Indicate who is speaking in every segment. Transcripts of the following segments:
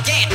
Speaker 1: again.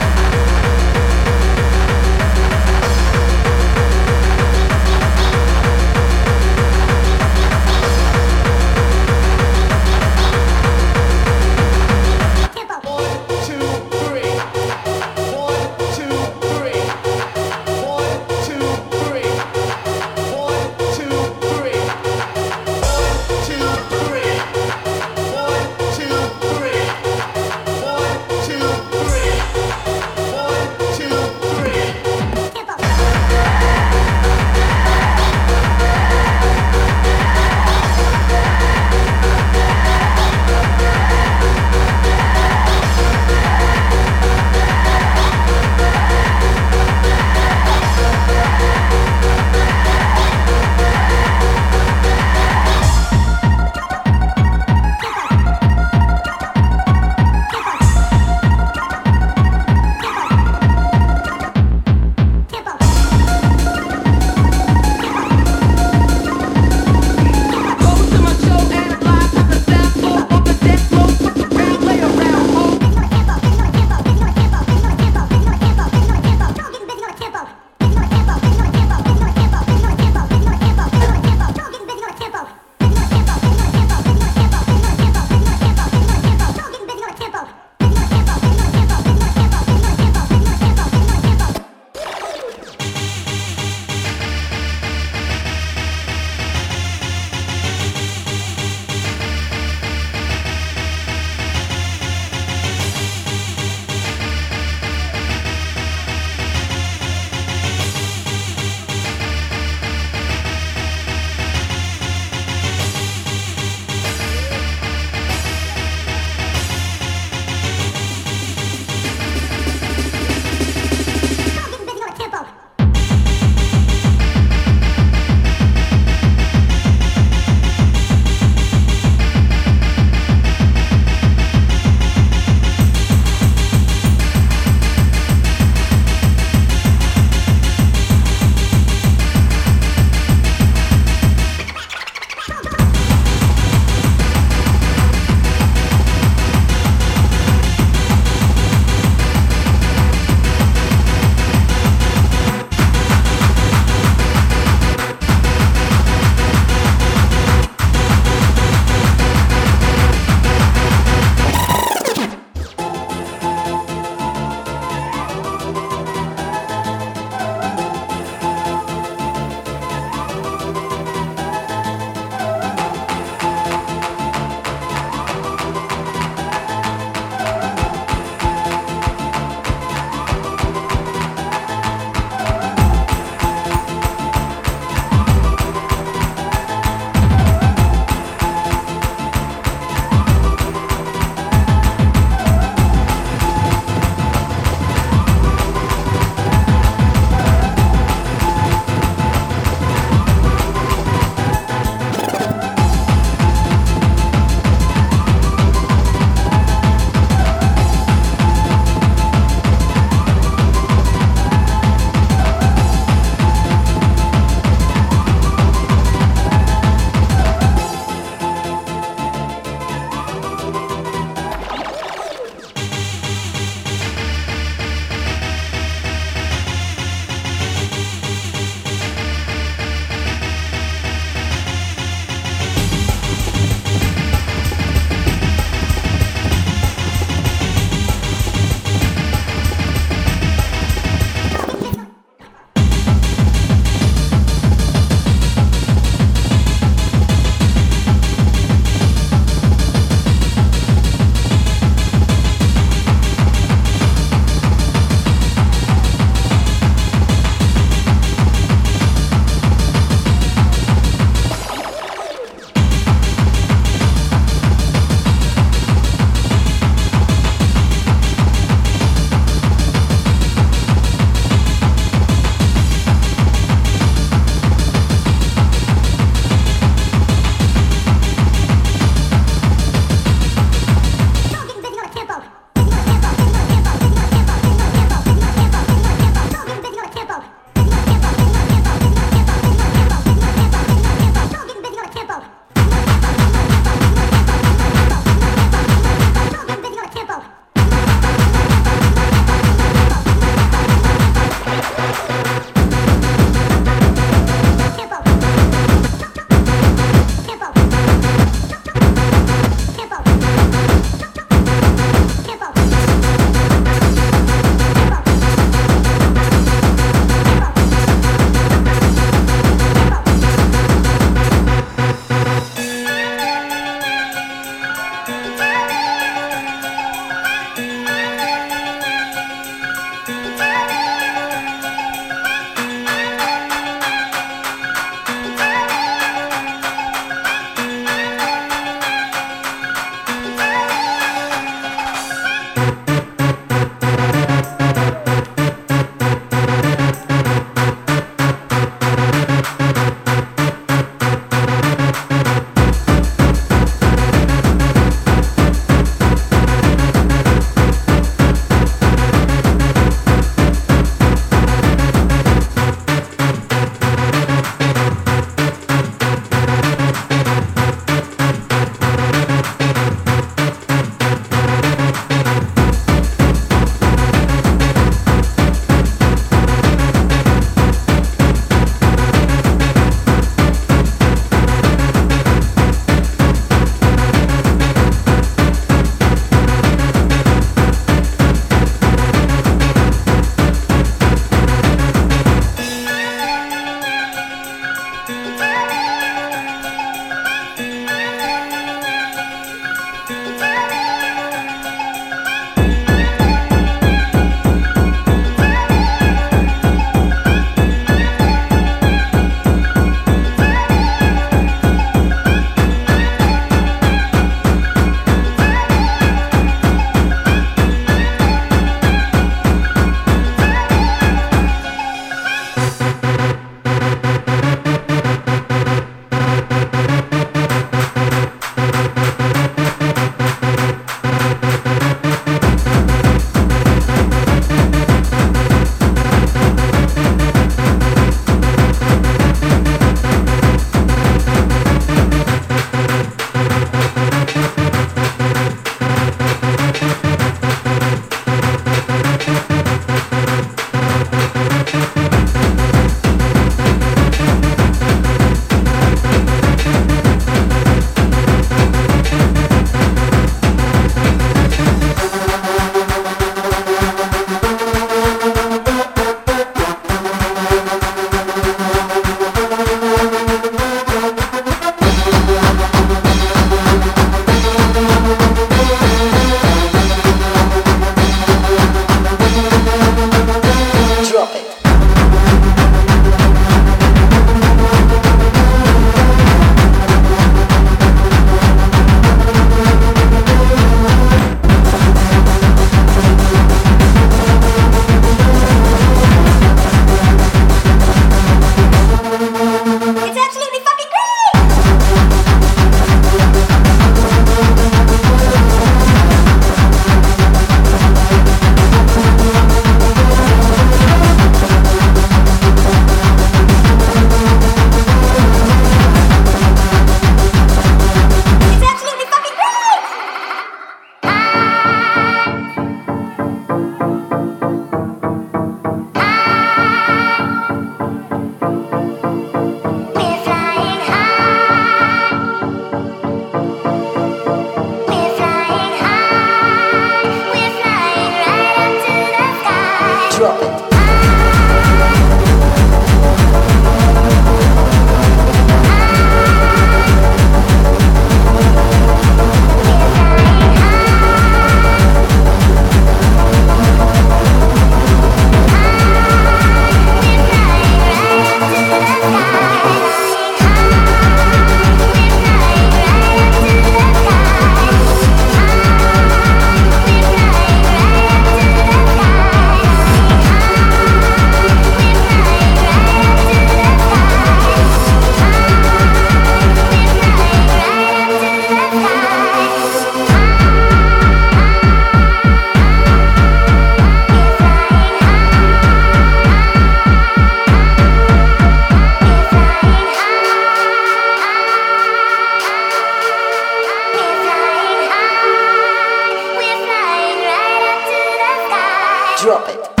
Speaker 2: Drop it.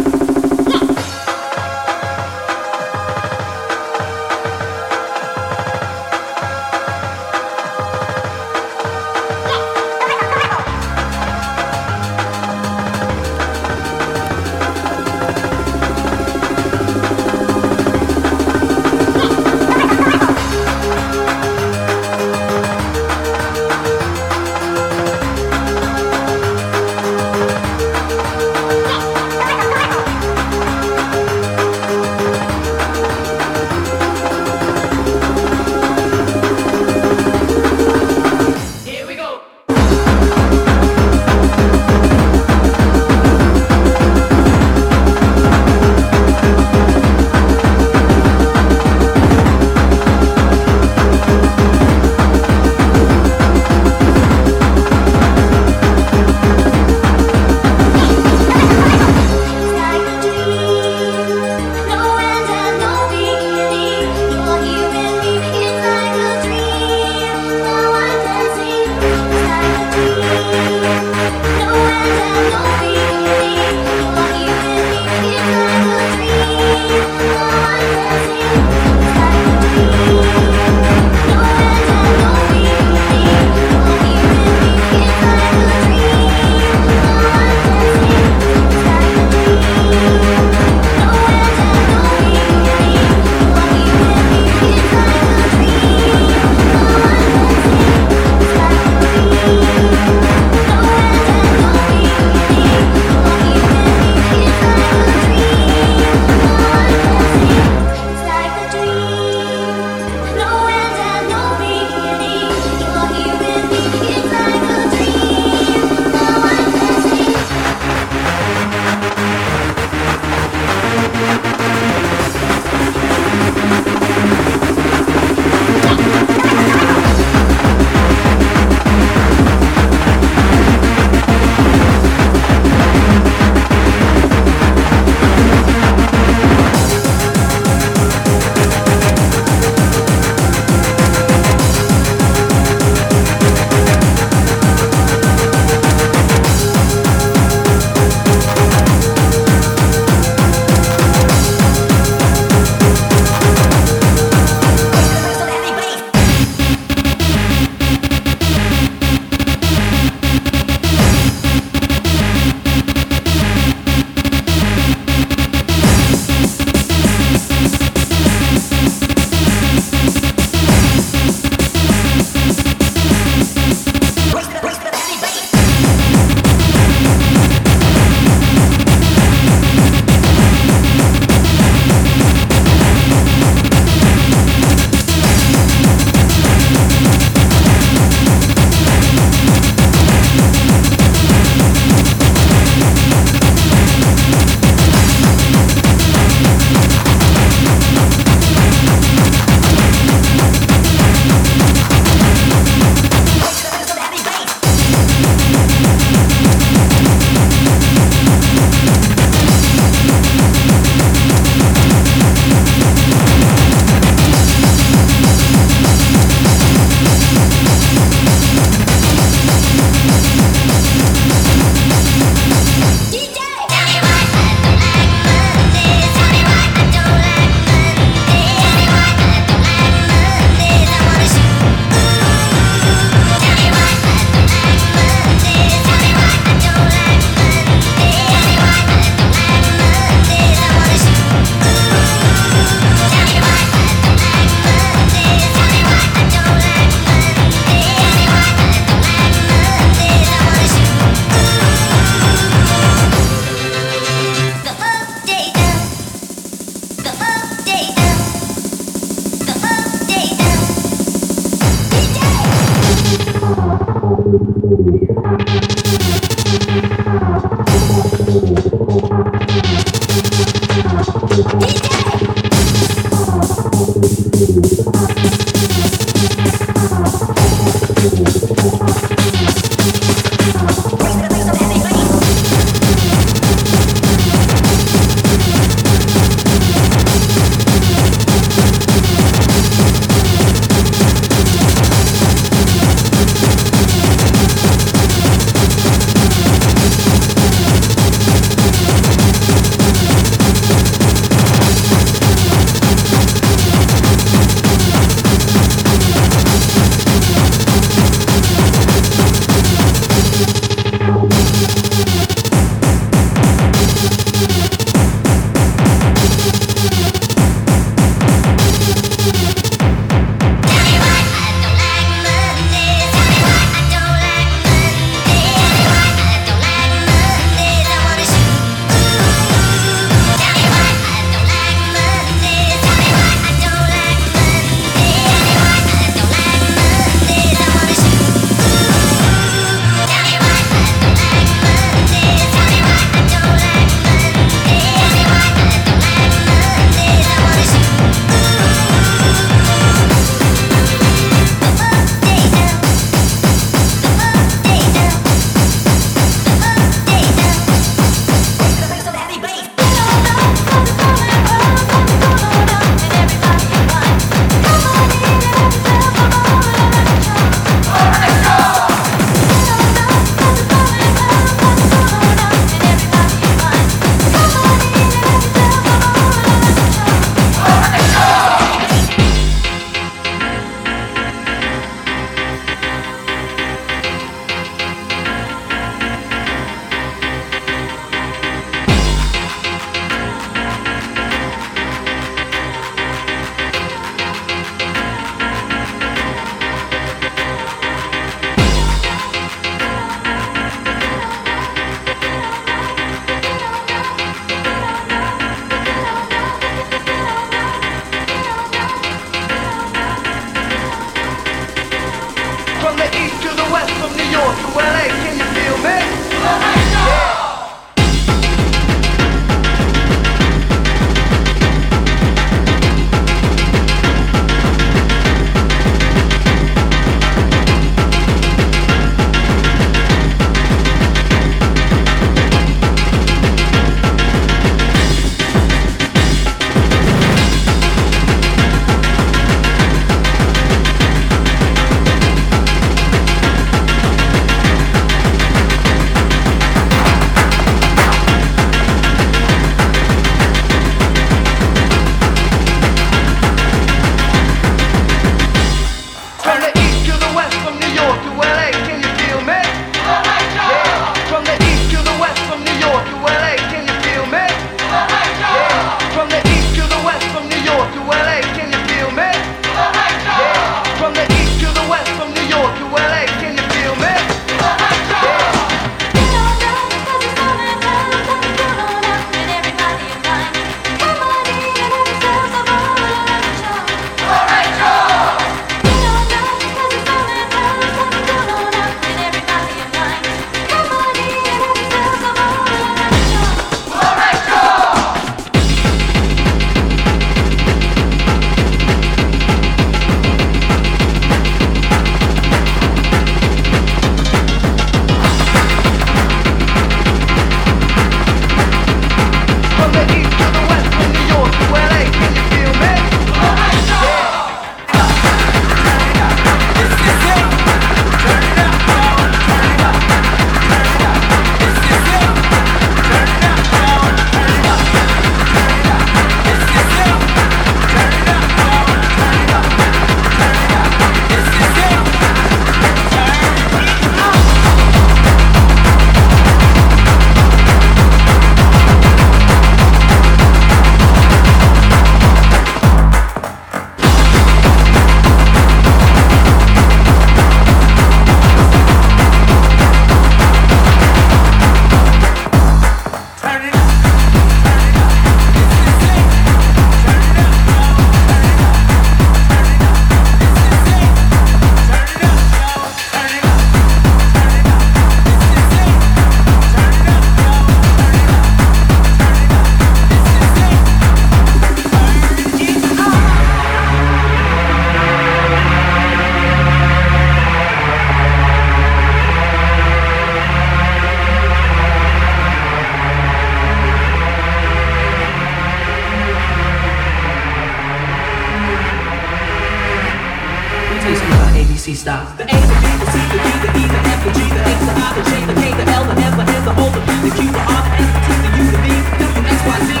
Speaker 3: The A, the B, the C, the D, the E, the F, the G, the H, the I, the J, the K, the L, the M, the N, the O, the P, the Q, the R, the S, the T, the U, the V, W, X, Y, Z.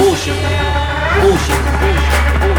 Speaker 3: Bullshit. Bullshit. ABC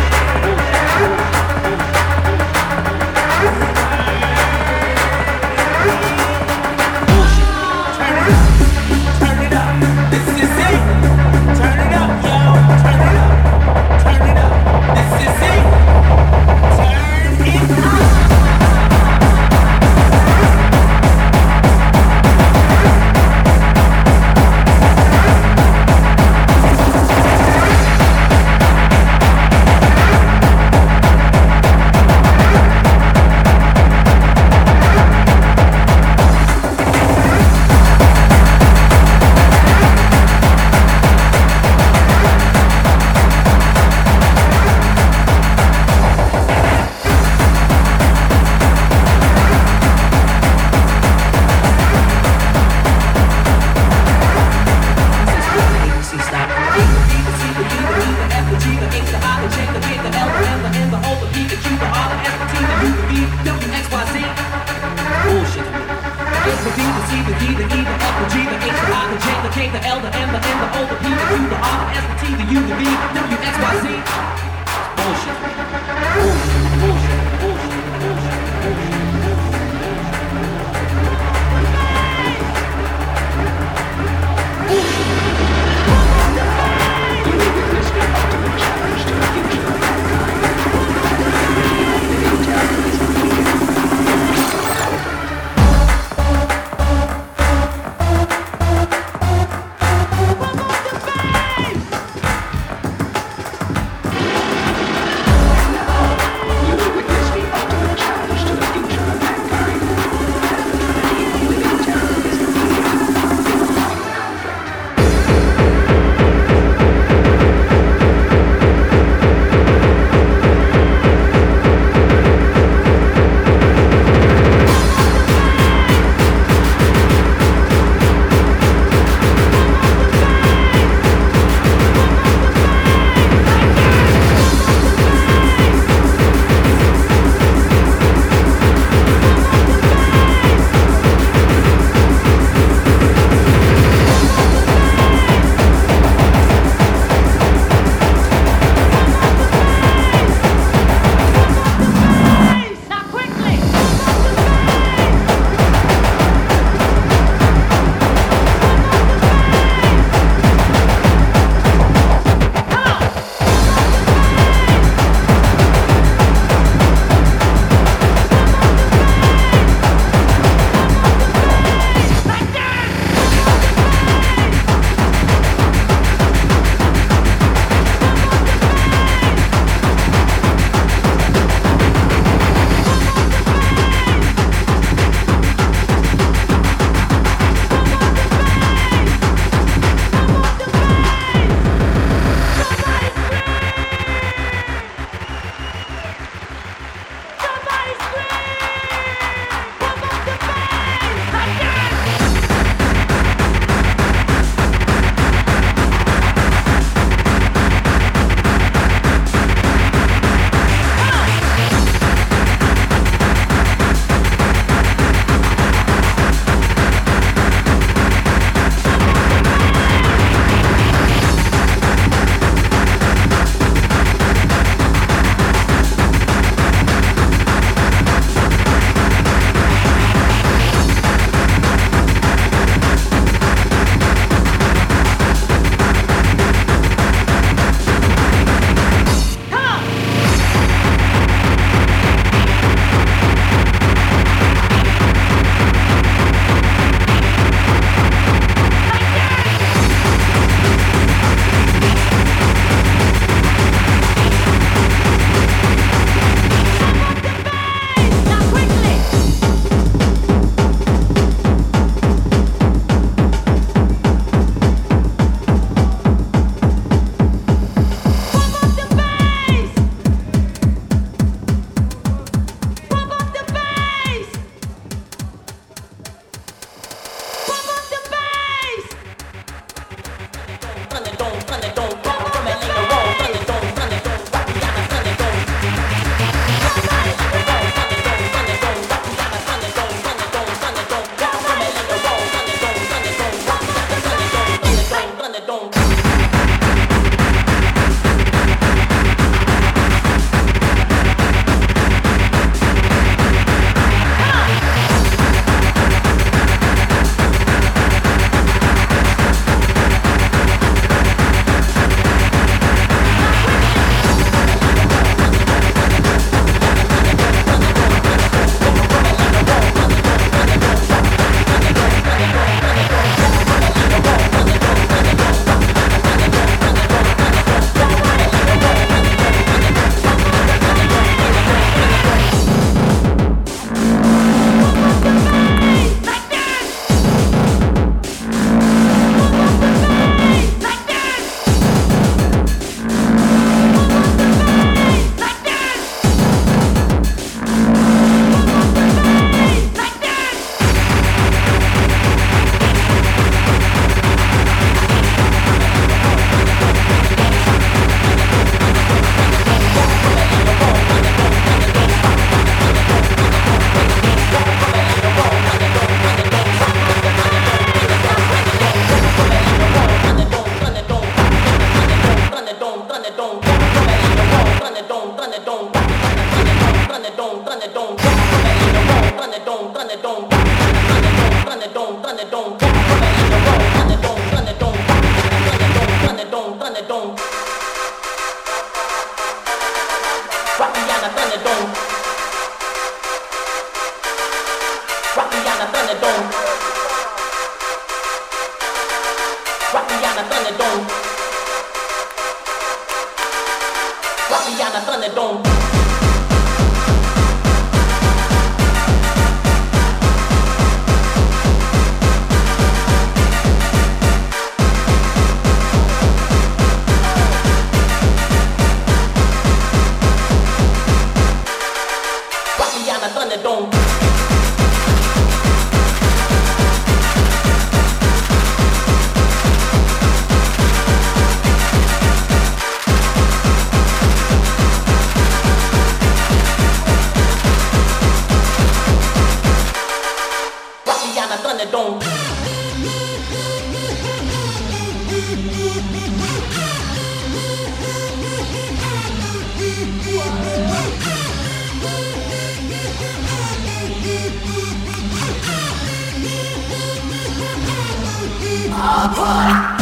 Speaker 2: Apart.